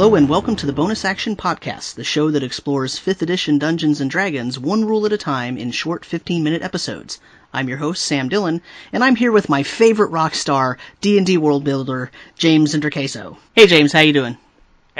Hello and welcome to the Bonus Action Podcast, the show that explores 5th edition Dungeons and Dragons one rule at a time in short 15 minute episodes. I'm your host, Sam Dillon, and I'm here with my favorite rock star, D&D world builder, James Introcaso. Hey James, how you doing?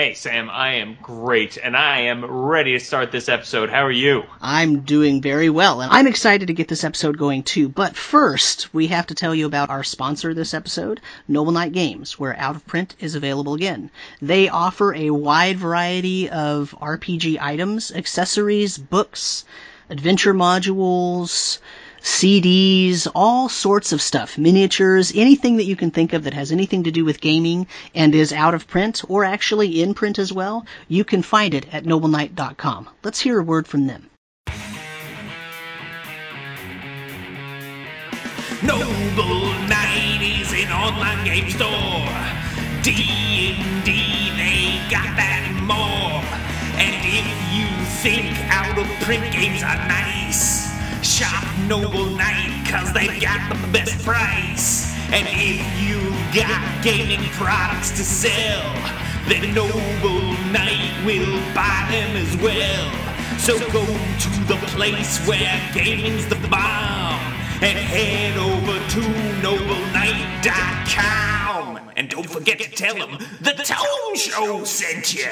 Hey Sam, I am great, and I am ready to start this episode. How are you? I'm doing very well, and I'm excited to get this episode going too. But first, we have to tell you about our sponsor this episode, Noble Knight Games, where Out of Print is available again. They offer a wide variety of RPG items, accessories, books, adventure modules, CDs, all sorts of stuff, miniatures, anything that you can think of that has anything to do with gaming and is out of print or actually in print as well, you can find it at nobleknight.com. Let's hear a word from them. Noble Knight is an online game store. D&D, they got that and more. And if you think out of print games are nice, shop Noble Knight cause they've got the best price. And if you got gaming products to sell, then Noble Knight will buy them as well. So go to the place where gaming's the bomb and head over to nobleknight.com. And don't forget to tell them the Tome Show sent you.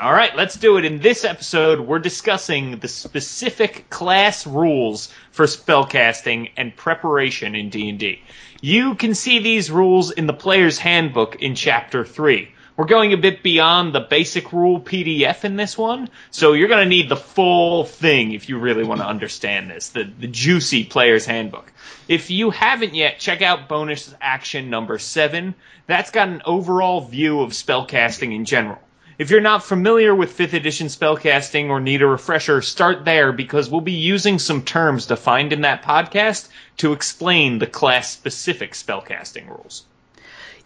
All right, let's do it. In this episode, we're discussing the specific class rules for spellcasting and preparation in D&D. You can see these rules in the player's handbook in chapter 3. We're going a bit beyond the basic rule PDF in this one, so you're going to need the full thing if you really want to understand this, the, the juicy player's handbook. If you haven't yet, check out bonus action number 7. That's got an overall view of spellcasting in general. If you're not familiar with 5th edition spellcasting or need a refresher, start there because we'll be using some terms defined in that podcast to explain the class specific spellcasting rules.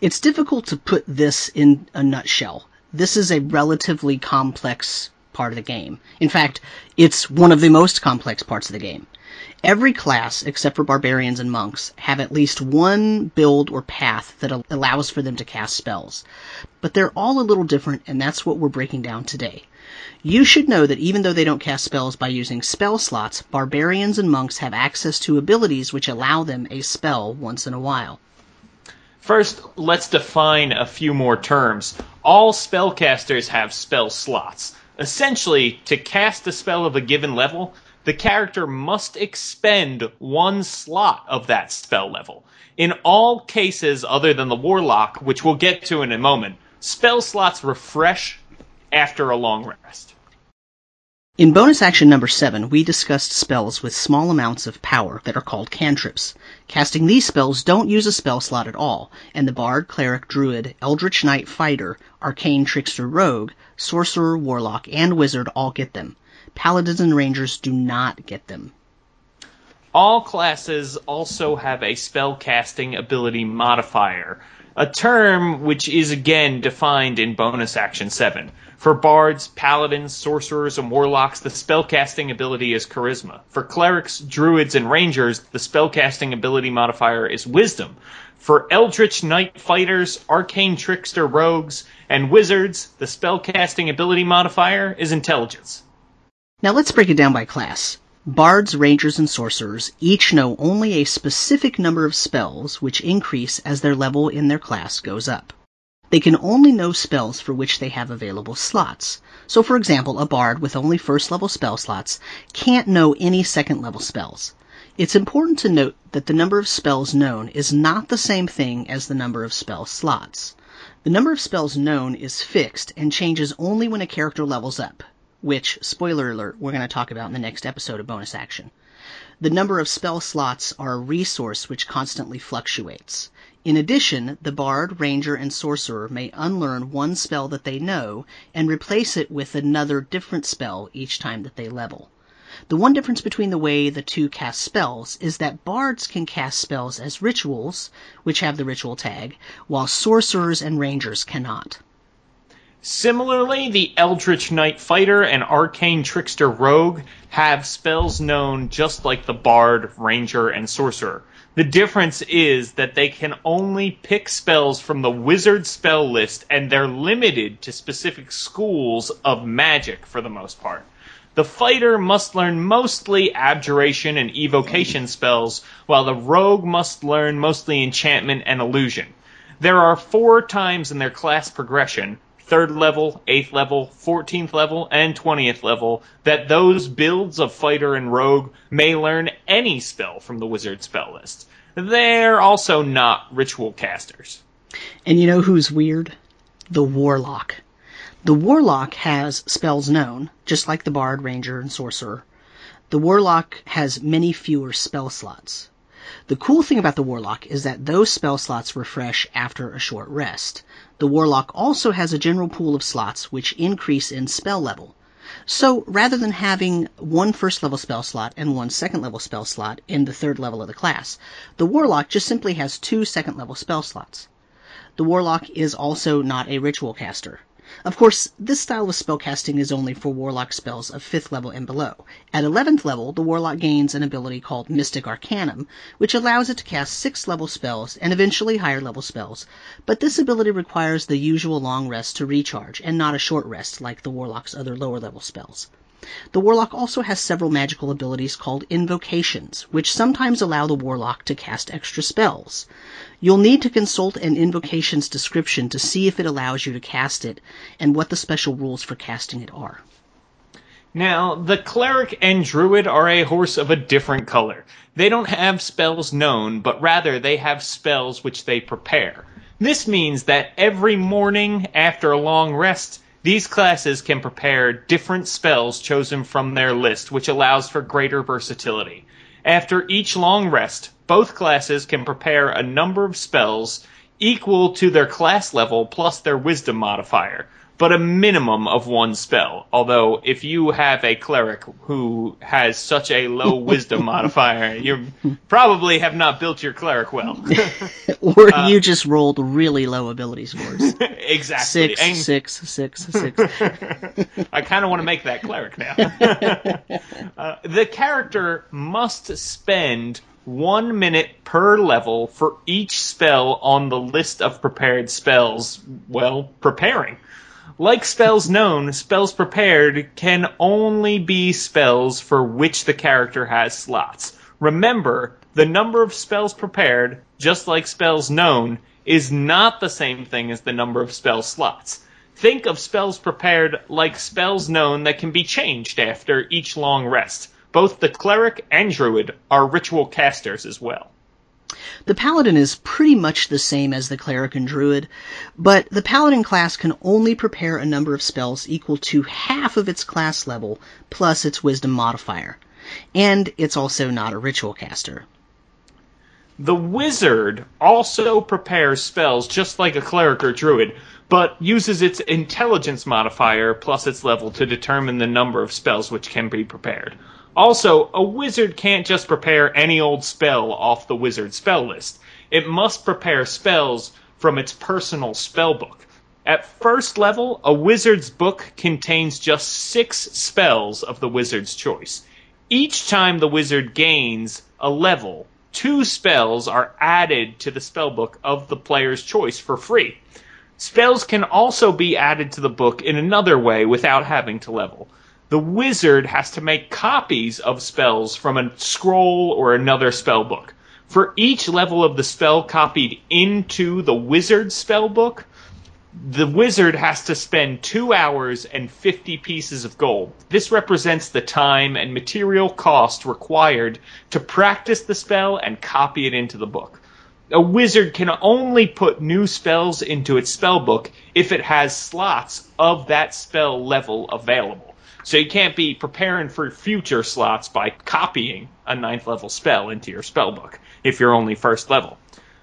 It's difficult to put this in a nutshell. This is a relatively complex part of the game. In fact, it's one of the most complex parts of the game. Every class, except for barbarians and monks, have at least one build or path that allows for them to cast spells. But they're all a little different, and that's what we're breaking down today. You should know that even though they don't cast spells by using spell slots, barbarians and monks have access to abilities which allow them a spell once in a while. First, let's define a few more terms. All spellcasters have spell slots. Essentially, to cast a spell of a given level, the character must expend one slot of that spell level. In all cases other than the warlock, which we'll get to in a moment, spell slots refresh after a long rest. In bonus action number 7, we discussed spells with small amounts of power that are called cantrips. Casting these spells don't use a spell slot at all, and the bard, cleric, druid, eldritch knight, fighter, arcane trickster, rogue, sorcerer, warlock, and wizard all get them. Paladins and rangers do not get them. All classes also have a spellcasting ability modifier, a term which is again defined in bonus action 7. For bards, paladins, sorcerers, and warlocks, the spellcasting ability is charisma. For clerics, druids, and rangers, the spellcasting ability modifier is wisdom. For eldritch knight fighters, arcane trickster rogues, and wizards, the spellcasting ability modifier is intelligence. Now let's break it down by class. Bards, rangers, and sorcerers each know only a specific number of spells which increase as their level in their class goes up. They can only know spells for which they have available slots. So for example, a bard with only first level spell slots can't know any second level spells. It's important to note that the number of spells known is not the same thing as the number of spell slots. The number of spells known is fixed and changes only when a character levels up which, spoiler alert, we're going to talk about in the next episode of Bonus Action. The number of spell slots are a resource which constantly fluctuates. In addition, the bard, ranger, and sorcerer may unlearn one spell that they know and replace it with another different spell each time that they level. The one difference between the way the two cast spells is that bards can cast spells as rituals, which have the ritual tag, while sorcerers and rangers cannot. Similarly, the Eldritch Knight Fighter and Arcane Trickster Rogue have spells known just like the Bard, Ranger, and Sorcerer. The difference is that they can only pick spells from the wizard spell list and they're limited to specific schools of magic for the most part. The fighter must learn mostly abjuration and evocation spells, while the rogue must learn mostly enchantment and illusion. There are four times in their class progression third level, eighth level, 14th level, and 20th level, that those builds of fighter and rogue may learn any spell from the wizard spell list. They're also not ritual casters. And you know who's weird? The Warlock. The Warlock has spells known, just like the Bard, Ranger, and Sorcerer. The Warlock has many fewer spell slots. The cool thing about the Warlock is that those spell slots refresh after a short rest. The Warlock also has a general pool of slots which increase in spell level. So rather than having one first level spell slot and one second level spell slot in the third level of the class, the Warlock just simply has two second level spell slots. The Warlock is also not a ritual caster. Of course, this style of spellcasting is only for Warlock spells of 5th level and below. At 11th level, the Warlock gains an ability called Mystic Arcanum, which allows it to cast 6th level spells and eventually higher level spells, but this ability requires the usual long rest to recharge and not a short rest like the Warlock's other lower level spells. The Warlock also has several magical abilities called invocations, which sometimes allow the Warlock to cast extra spells. You'll need to consult an invocation's description to see if it allows you to cast it and what the special rules for casting it are. Now, the cleric and druid are a horse of a different color. They don't have spells known, but rather they have spells which they prepare. This means that every morning after a long rest, these classes can prepare different spells chosen from their list, which allows for greater versatility. After each long rest, both classes can prepare a number of spells equal to their class level plus their wisdom modifier, but a minimum of one spell. Although, if you have a cleric who has such a low wisdom modifier, you probably have not built your cleric well. or you just rolled really low ability scores. exactly. Six, And- six, six, six. I kind of want to make that cleric now. uh, the character must spend one minute per level for each spell on the list of prepared spells, well, preparing. Like spells known, spells prepared can only be spells for which the character has slots. Remember, the number of spells prepared, just like spells known, is not the same thing as the number of spell slots. Think of spells prepared like spells known that can be changed after each long rest. Both the cleric and druid are ritual casters as well. The paladin is pretty much the same as the cleric and druid, but the paladin class can only prepare a number of spells equal to half of its class level plus its wisdom modifier. And it's also not a ritual caster. The wizard also prepares spells just like a cleric or druid, but uses its intelligence modifier plus its level to determine the number of spells which can be prepared. Also, a wizard can't just prepare any old spell off the wizard spell list. It must prepare spells from its personal spell book. At first level, a wizard's book contains just six spells of the wizard's choice. Each time the wizard gains a level, two spells are added to the spellbook of the player's choice for free. Spells can also be added to the book in another way without having to level. The wizard has to make copies of spells from a scroll or another spell book. For each level of the spell copied into the wizard's spell book, the wizard has to spend two hours and 50 pieces of gold. This represents the time and material cost required to practice the spell and copy it into the book. A wizard can only put new spells into its spell book if it has slots of that spell level available. So you can't be preparing for future slots by copying a ninth level spell into your spellbook if you're only first level.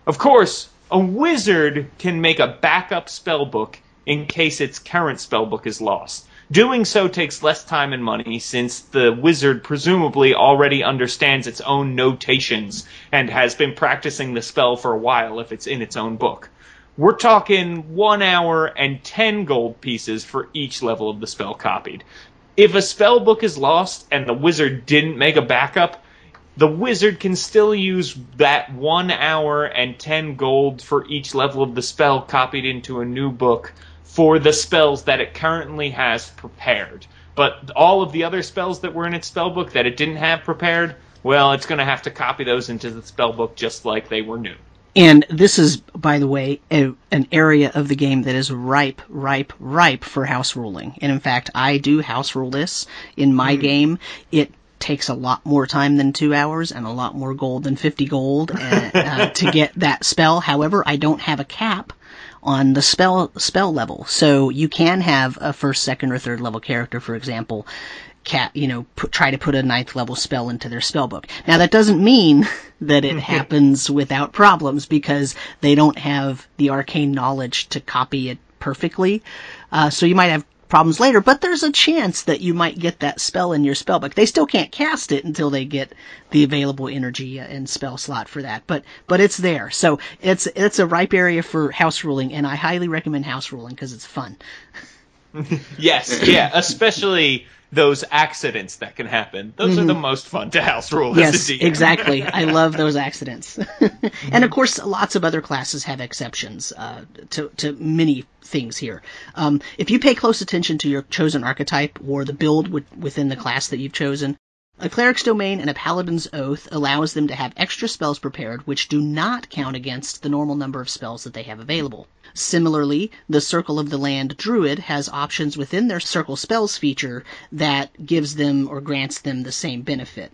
Of course, a wizard can make a backup spellbook in case its current spellbook is lost. Doing so takes less time and money since the wizard presumably already understands its own notations and has been practicing the spell for a while if it's in its own book. we're talking one hour and 10 gold pieces for each level of the spell copied. If a spell book is lost and the wizard didn't make a backup, the wizard can still use that one hour and 10 gold for each level of the spell copied into a new book for the spells that it currently has prepared. But all of the other spells that were in its spell book that it didn't have prepared, well, it's going to have to copy those into the spell book just like they were new. And this is, by the way, a, an area of the game that is ripe, ripe, ripe for house ruling. And in fact, I do house rule this in my game. It takes a lot more time than two hours and a lot more gold than 50 gold uh, uh, to get that spell. However, I don't have a cap on the spell spell level, so you can have a first, second, or third level character, for example, cat, you know, put, try to put a ninth level spell into their spell book. Now that doesn't mean that it happens without problems because they don't have the arcane knowledge to copy it perfectly. Uh, so you might have problems later, but there's a chance that you might get that spell in your spell book. They still can't cast it until they get the available energy and spell slot for that, but but it's there. So it's it's a ripe area for house ruling, and I highly recommend house ruling because it's fun. Yes, yeah, especially those accidents that can happen. Those are the most fun to house rule Yes, as a DM. exactly. I love those accidents. and of course, lots of other classes have exceptions uh, to, to many things here. Um, if you pay close attention to your chosen archetype or the build wi- within the class that you've chosen, a cleric's domain and a paladin's oath allows them to have extra spells prepared which do not count against the normal number of spells that they have available. Similarly, the Circle of the Land Druid has options within their Circle Spells feature that gives them or grants them the same benefit.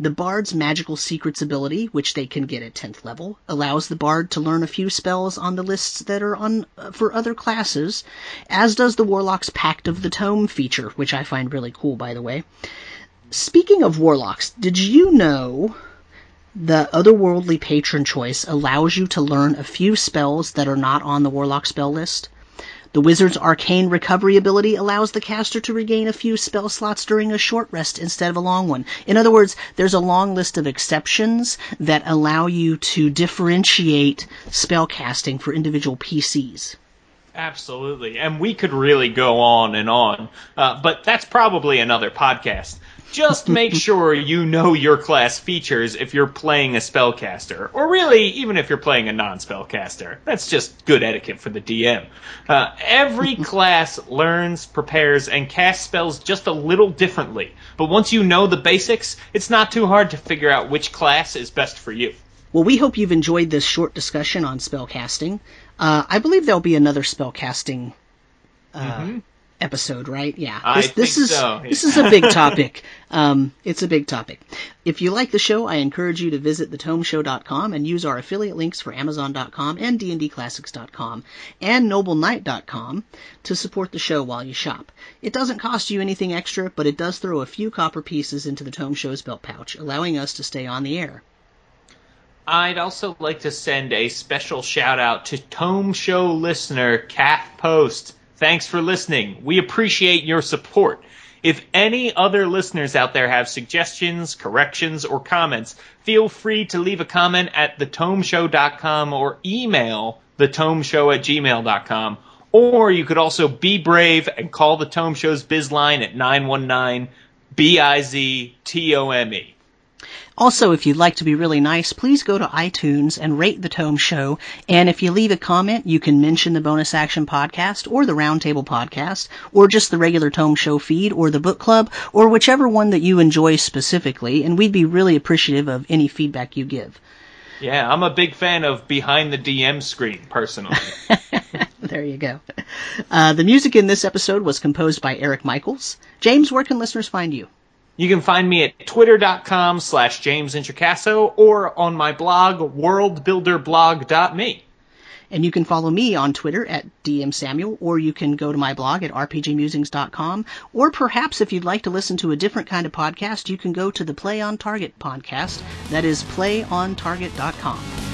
The Bard's Magical Secrets ability, which they can get at 10th level, allows the Bard to learn a few spells on the lists that are on uh, for other classes, as does the Warlock's Pact of the Tome feature, which I find really cool, by the way. Speaking of Warlocks, did you know the otherworldly patron choice allows you to learn a few spells that are not on the Warlock spell list? The wizard's arcane recovery ability allows the caster to regain a few spell slots during a short rest instead of a long one. In other words, there's a long list of exceptions that allow you to differentiate spell casting for individual PCs. Absolutely. And we could really go on and on, uh, but that's probably another podcast. Just make sure you know your class features if you're playing a spellcaster, or really, even if you're playing a non spellcaster. That's just good etiquette for the DM. Uh, every class learns, prepares, and casts spells just a little differently, but once you know the basics, it's not too hard to figure out which class is best for you. Well, we hope you've enjoyed this short discussion on spellcasting. Uh, I believe there'll be another spellcasting uh, episode, right? Yeah. I This, is so, this is a big topic. Um, it's a big topic. If you like the show, I encourage you to visit thetomeshow.com and use our affiliate links for Amazon.com and DNDclassics.com and NobleKnight.com to support the show while you shop. It doesn't cost you anything extra, but it does throw a few copper pieces into the Tome Show's belt pouch, allowing us to stay on the air. I'd also like to send a special shout out to Tome Show listener Kath Post. Thanks for listening. We appreciate your support. If any other listeners out there have suggestions, corrections, or comments, feel free to leave a comment at thetomeshow.com or email thetomeshow at gmail.com. Or you could also be brave and call the Tome Show's biz line at 919 B-I-Z-T-O-M-E. Also, if you'd like to be really nice, please go to iTunes and rate the Tome Show. And if you leave a comment, you can mention the Bonus Action Podcast or the Roundtable Podcast or just the regular Tome Show feed or the book club or whichever one that you enjoy specifically. And we'd be really appreciative of any feedback you give. Yeah, I'm a big fan of behind the DM screen, personally. There you go. Uh, the music in this episode was composed by Eric Michaels. James, where can listeners find you? You can find me at twitter.com slash James Introcaso or on my blog, worldbuilderblog.me. And you can follow me on Twitter at DM Samuel, or you can go to my blog at rpgmusings.com, or perhaps if you'd like to listen to a different kind of podcast, you can go to the Play on Target podcast. That is playontarget.com.